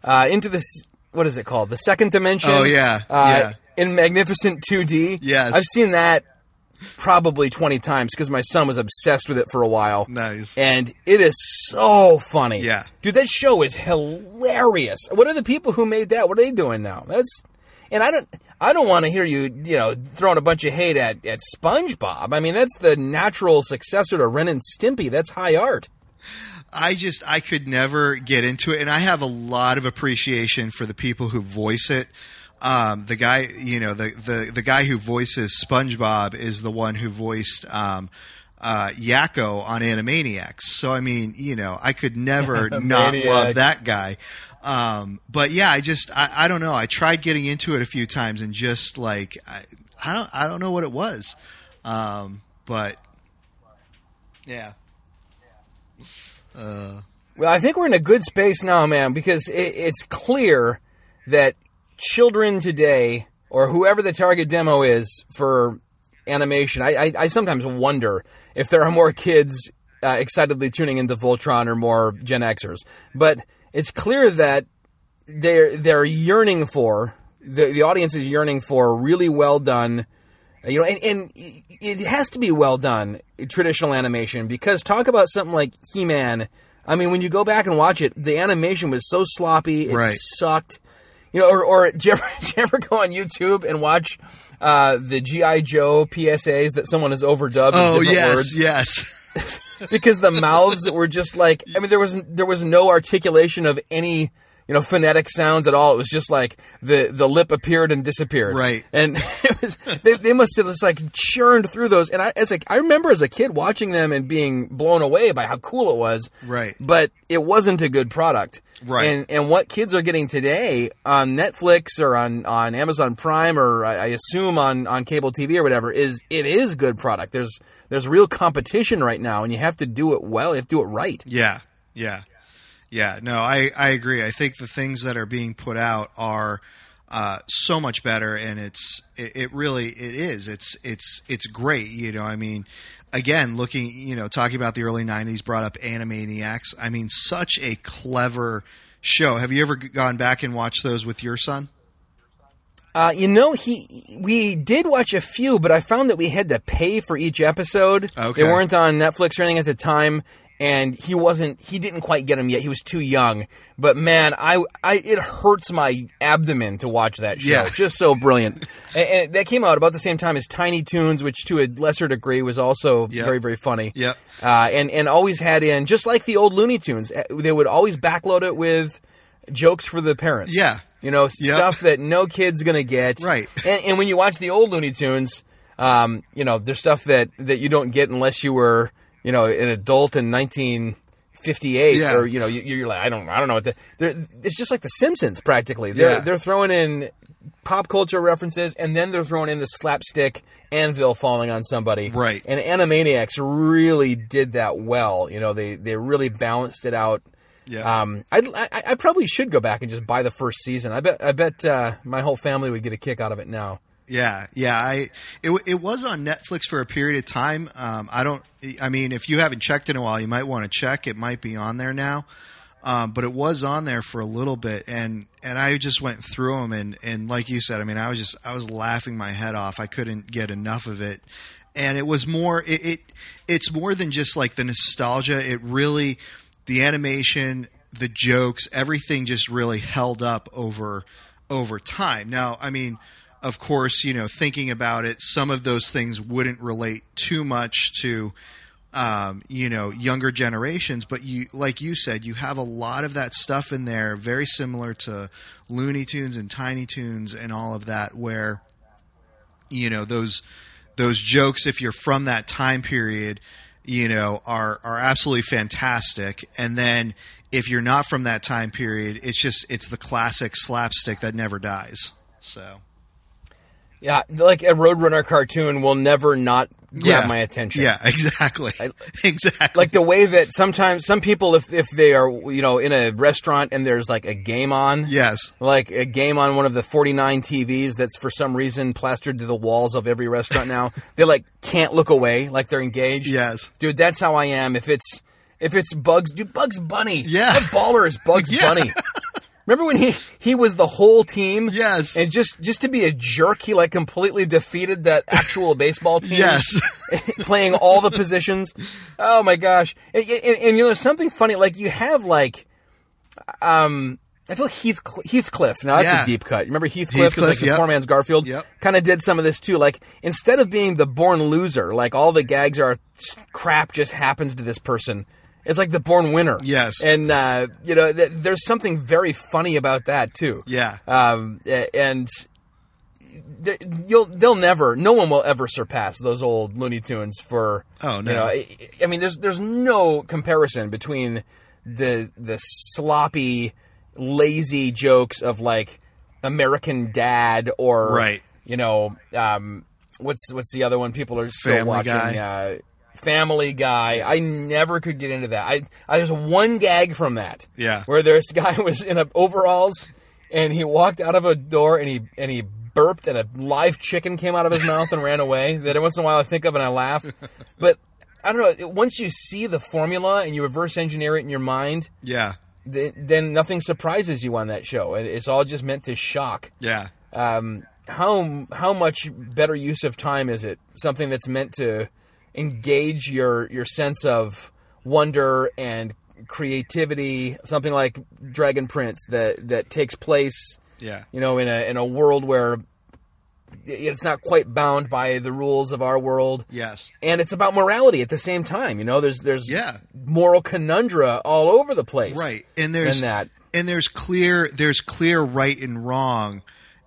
uh, Into the what is it called? The Second Dimension. Oh, yeah, uh, yeah. In Magnificent 2D. Yes. I've seen that probably 20 times because my son was obsessed with it for a while. Nice. And it is so funny. Yeah. Dude, that show is hilarious. What are the people who made that? What are they doing now? That's and I don't I don't want to hear you, you know, throwing a bunch of hate at, at SpongeBob. I mean, that's the natural successor to Ren and Stimpy. That's high art. I just I could never get into it, and I have a lot of appreciation for the people who voice it. Um, the guy, you know, the, the the guy who voices SpongeBob is the one who voiced um, uh, Yakko on Animaniacs. So I mean, you know, I could never [laughs] not love that guy. Um, but yeah, I just I, I don't know. I tried getting into it a few times, and just like I, I don't I don't know what it was. Um, but yeah. Well, I think we're in a good space now, man, because it, it's clear that children today, or whoever the target demo is for animation, I, I, I sometimes wonder if there are more kids uh, excitedly tuning into Voltron or more Gen Xers. But it's clear that they're they're yearning for the the audience is yearning for really well done. You know, and, and it has to be well done traditional animation because talk about something like He Man. I mean, when you go back and watch it, the animation was so sloppy, it Right. sucked. You know, or, or [laughs] do, you ever, do you ever go on YouTube and watch uh, the GI Joe PSAs that someone has overdubbed? Oh yes, words? yes. [laughs] because the mouths were just like I mean there was there was no articulation of any you know phonetic sounds at all. It was just like the the lip appeared and disappeared. Right. And [laughs] it was they, they must have just like churned through those. And I as like I remember as a kid watching them and being blown away by how cool it was. Right. But it wasn't a good product. Right. And and what kids are getting today on Netflix or on, on Amazon Prime or I, I assume on, on cable TV or whatever is it is good product. There's there's real competition right now and you have to do it well. You have to do it right. Yeah, yeah, yeah. No, I I agree. I think the things that are being put out are uh, so much better, and it's it, it really it is. It's it's it's great. You know, I mean. Again, looking, you know, talking about the early '90s, brought up Animaniacs. I mean, such a clever show. Have you ever gone back and watched those with your son? Uh, you know, he we did watch a few, but I found that we had to pay for each episode. Okay. They weren't on Netflix or anything at the time, and he wasn't. He didn't quite get him yet. He was too young. But man, I, I it hurts my abdomen to watch that show. Yeah. It's just so brilliant. and, and that came out about the same time as Tiny Toons, which to a lesser degree was also Yep. very very funny. Yeah. Uh, and and always had in just like the old Looney Tunes. uh, They would always backload it with jokes for the parents. Yeah. You know, Yep. stuff that no kid's gonna get. Right. [laughs] And, and when you watch the old Looney Tunes, um, you know, there's stuff that, that you don't get unless you were, you know, an adult in 1958, Yeah. or you know, you, you're like, I don't, I don't know what the. It's just like The Simpsons, practically. They're Yeah. they're throwing in pop culture references, and then they're throwing in the slapstick anvil falling on somebody. Right. And Animaniacs really did that well. You know, they they really balanced it out. Yeah. Um, I, I, I probably should go back and just buy the first season. I bet I bet uh, my whole family would get a kick out of it now. Yeah, yeah. I it it was on Netflix for a period of time. Um, I don't. I mean, if you haven't checked in a while, you might want to check. It might be on there now, um, but it was on there for a little bit, and and I just went through them, and and like you said, I mean, I was just I was laughing my head off. I couldn't get enough of it, and it was more. It, it it's more than just like the nostalgia. It really the animation, the jokes, everything just really held up over over time. Now, I mean, of course, you know, thinking about it, some of those things wouldn't relate too much to um, you know younger generations, but you like you said, you have a lot of that stuff in there, very similar to Looney Tunes and Tiny Toons and all of that, where you know those those jokes if you're from that time period you know are are absolutely fantastic. And then if you're not from that time period it's just it's the classic slapstick that never dies. So Yeah, like a Roadrunner cartoon will never not grab yeah my attention. yeah [laughs] exactly exactly Like the way that sometimes some people, if if they are you know in a restaurant and there's like a game on, yes like a game on one of the 49 TVs that's for some reason plastered to the walls of every restaurant now. [laughs] they like can't look away, like they're engaged. yes dude, that's how I am. If it's if it's Bugs, dude, Bugs Bunny. Yeah. what baller is Bugs [laughs] Yeah. Bunny? Remember when he he was the whole team? Yes. and just just to be a jerk, he like completely defeated that actual baseball team. yes [laughs] playing all the positions. Oh my gosh! And, and, and, you know, something funny. Like you have like, um, I feel Heath Heathcliff. Now that's Yeah. a deep cut. Remember Heathcliff, was like Heathcliff, the yep. poor man's Garfield. Yep. Kind of did some of this too. Like instead of being the born loser, like all the gags are crap just happens to this person. It's like the born winner. Yes. And uh, you know, th- there's something very funny about that too. yeah Um, and th- you'll they'll never no one will ever surpass those old Looney Tunes for Oh, no. you know I, I mean there's there's no comparison between the the sloppy lazy jokes of like American Dad or Right. you know um, what's what's the other one people are still Family watching Guy. uh, Family Guy. I never could get into that. I, I there's one gag from that. Yeah. Where this guy [laughs] was in a overalls and he walked out of a door and he and he burped and a live chicken came out of his [laughs] mouth and ran away. That every once in a while I think of and I laugh. [laughs] But I don't know. Once you see the formula and you reverse engineer it in your mind, Yeah. th- then nothing surprises you on that show. And It's all just meant to shock. Yeah. Um, how how much better use of time is it? Something that's meant to engage your your sense of wonder and creativity. Something like Dragon Prince that that takes place, Yeah. you know, in a in a world where it's not quite bound by the rules of our world Yes. and it's about morality at the same time. You know, there's there's Yeah. moral conundrum all over the place. Right. And there's in that. and there's clear there's clear right and wrong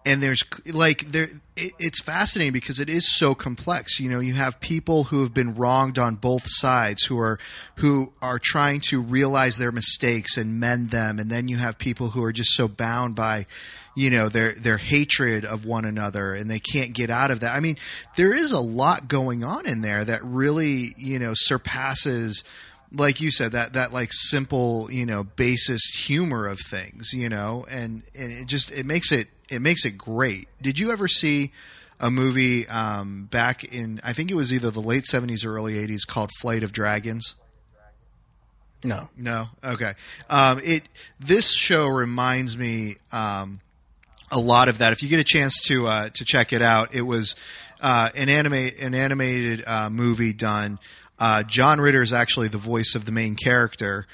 and there's like there it, it's fascinating because it is so complex. You know you have people who have been wronged on both sides who are who are trying to realize their mistakes and mend them. And then you have people who are just so bound by you know their their hatred of one another and they can't get out of that. I mean there is a lot going on in there that really you know surpasses like you said that that like simple you know basis humor of things you know? And and it just it makes it it makes it great. Did you ever see a movie um, back in i think it was either the late 70s or early 80s called flight of dragons? No. no? Okay. Um, it this show reminds me um, a lot of that. If you get a chance to uh, to check it out it was uh, an anime an animated uh, movie done. Uh, John Ritter is actually the voice of the main character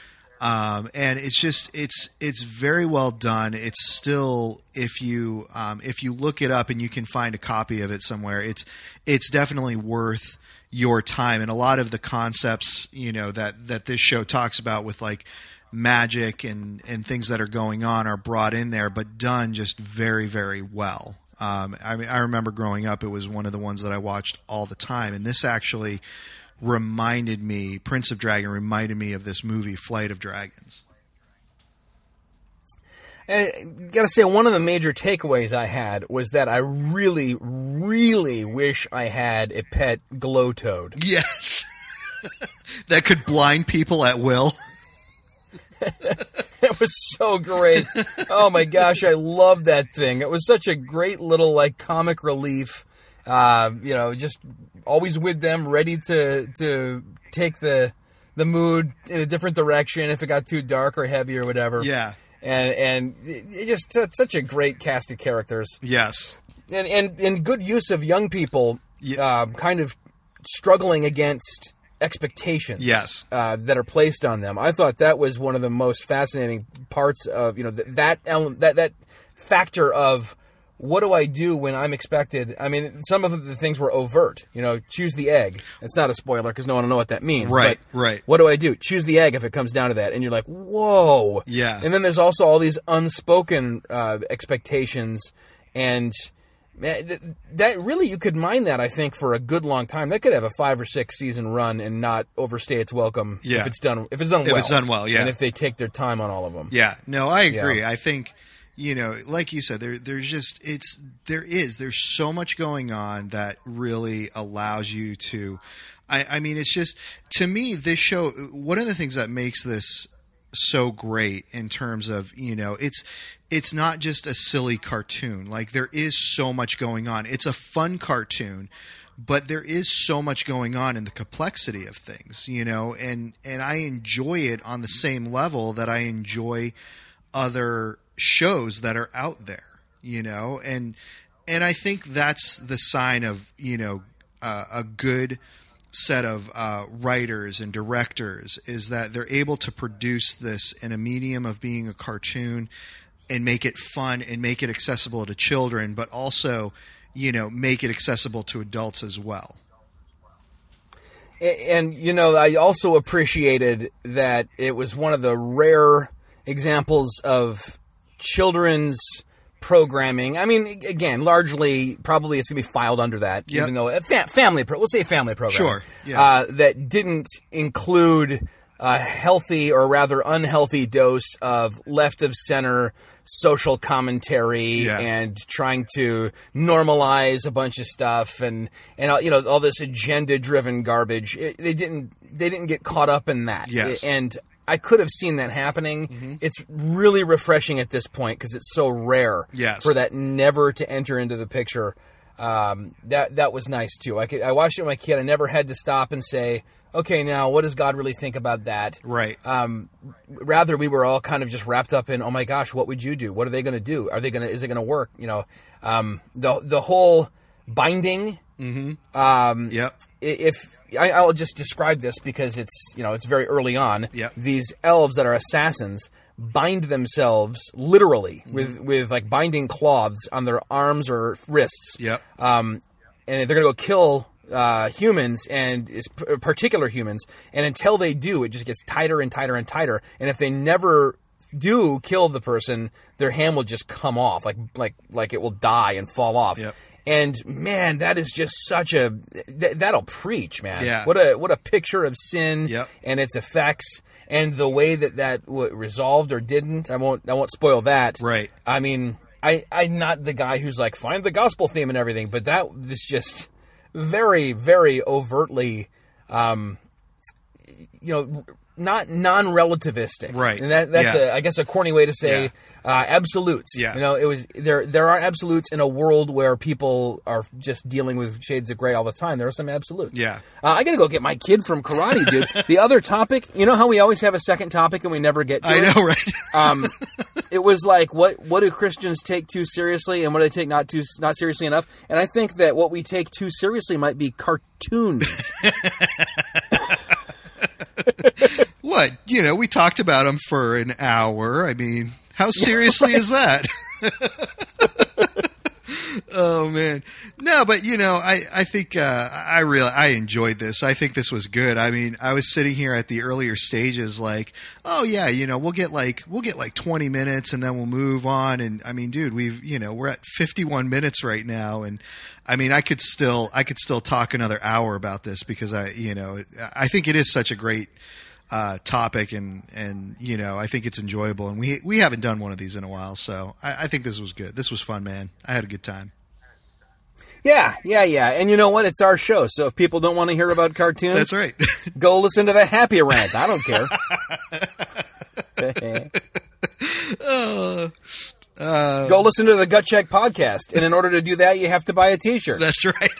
um, and it's just it's it's very well done. It's still if you um, if you look it up and you can find a copy of it somewhere it's it's definitely worth your time. And a lot of the concepts you know that that this show talks about with like magic and and things that are going on are brought in there but done just very very well. Um, I mean I remember growing up it was one of the ones that I watched all the time. And this actually reminded me Prince of Dragon reminded me of this movie Flight of Dragons And gotta say, one of the major takeaways I had was that I really, really wish I had a pet glow toad. yes [laughs] that could blind people at will [laughs] It was so great. oh my gosh, I love that thing. It was such a great little like comic relief. Uh, you know, just always with them, ready to to take the the mood in a different direction if it got too dark or heavy or whatever. yeah And and it just such a great cast of characters. yes and and, and good use of young people Yeah. um, kind of struggling against expectations Yes. uh, that are placed on them. I thought that was one of the most fascinating parts of you know th- that element that that factor of what do I do when I'm expected? I mean, some of the things were overt. You know, choose the egg. It's not a spoiler because no one will know what that means. Right, but right. What do I do? Choose the egg if it comes down to that. And you're like, whoa. Yeah. And then there's also all these unspoken uh, expectations and that really you could mine that I think for a good long time. That could have a five or six season run and not overstay its welcome. Yeah. If it's done, if it's done If well, it's done well, yeah. and if they take their time on all of them. Yeah, no, I agree. Yeah. I think you know, like you said, there there's just it's there is there's so much going on that really allows you to. I, I mean, it's just to me this show. One of the things that makes this so great in terms of you know it's it's not just a silly cartoon like there is so much going on it's a fun cartoon but there is so much going on in the complexity of things you know and and I enjoy it on the same level that I enjoy other shows that are out there you know and and I think that's the sign of you know uh, a good set of uh, writers and directors is that they're able to produce this in a medium of being a cartoon and make it fun and make it accessible to children, but also, you know, make it accessible to adults as well. And you know, I also appreciated that it was one of the rare examples of children's programming. I mean, again, largely probably it's going to be filed under that, Yep. even though a fa- family, pro- we'll say family program, Sure, yeah. uh, that didn't include a healthy or rather unhealthy dose of left of center social commentary Yeah. and trying to normalize a bunch of stuff and and uh, you know all this agenda driven garbage. It, they didn't they didn't get caught up in that. Yes. And I could have seen that happening. It's really refreshing at this point because it's so rare Yes. for that never to enter into the picture. Um, that that was nice too. I could, I watched it with my kid. I never had to stop and say, "Okay, now what does God really think about that?" Right. Um, rather, we were all kind of just wrapped up in, "Oh my gosh, what would you do? What are they going to do? Are they going to? Is it going to work?" You know, um, the the whole binding. Um, yep. If I, I'll just describe this because it's you know it's very early on. Yep. These elves that are assassins bind themselves literally Mm-hmm. with with like binding cloths on their arms or wrists. Yep. Um, and they're gonna go kill uh, humans and it's p- particular humans. And until they do, it just gets tighter and tighter and tighter. And if they never do kill the person, their hand will just come off, like like like it will die and fall off. Yep. And man, that is just such a th- that'll preach, man. Yeah. What a what a picture of sin Yep. and its effects and the way that that w- resolved or didn't. I won't I won't spoil that. Right. I mean, I I'm not the guy who's like find the gospel theme and everything, but that is just very very overtly um you know not non-relativistic Right. and that that's Yeah. a i guess a corny way to say Yeah. uh, absolutes Yeah. you know it was there there are absolutes in a world where people are just dealing with shades of gray all the time there are some absolutes Yeah. uh, i gotta go get my kid from karate dude [laughs] the other topic you know how we always have a second topic and we never get to I it know, right? [laughs] um, it was like what what do Christians take too seriously and what do they take not too not seriously enough? And I think that what we take too seriously might be cartoons. [laughs] You know, we talked about them for an hour. I mean, how seriously is that? [laughs] oh man, no, but you know, I I think uh, I really I enjoyed this. I think this was good. I mean, I was sitting here at the earlier stages, like, oh yeah, you know, we'll get like we'll get like twenty minutes, and then we'll move on. And I mean, dude, we've you know we're at fifty one minutes right now, and I mean, I could still I could still talk another hour about this because I you know I think it is such a great uh, topic and and you know I think it's enjoyable. And we we haven't done one of these in a while. So I, I think this was good. This was fun man. I had a good time. Yeah, yeah, yeah. And you know what? It's our show, so if people don't want to hear about cartoons, that's right. [laughs] go listen to the Happy Rant. I don't care. [laughs] [laughs] uh, go listen to the Gut Check podcast, and in order to do that, you have to buy a T-shirt. that's right.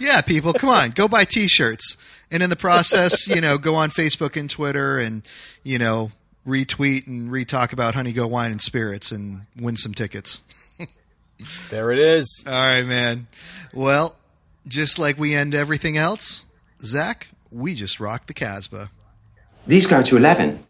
Yeah people. Come on. Go buy t-shirts and in the process you know go on Facebook and Twitter and you know retweet and retalk about Honey Go Wine and Spirits and win some tickets [laughs] there it is. all right man well just like we end everything else Zach we just rocked the Casbah These go to 11.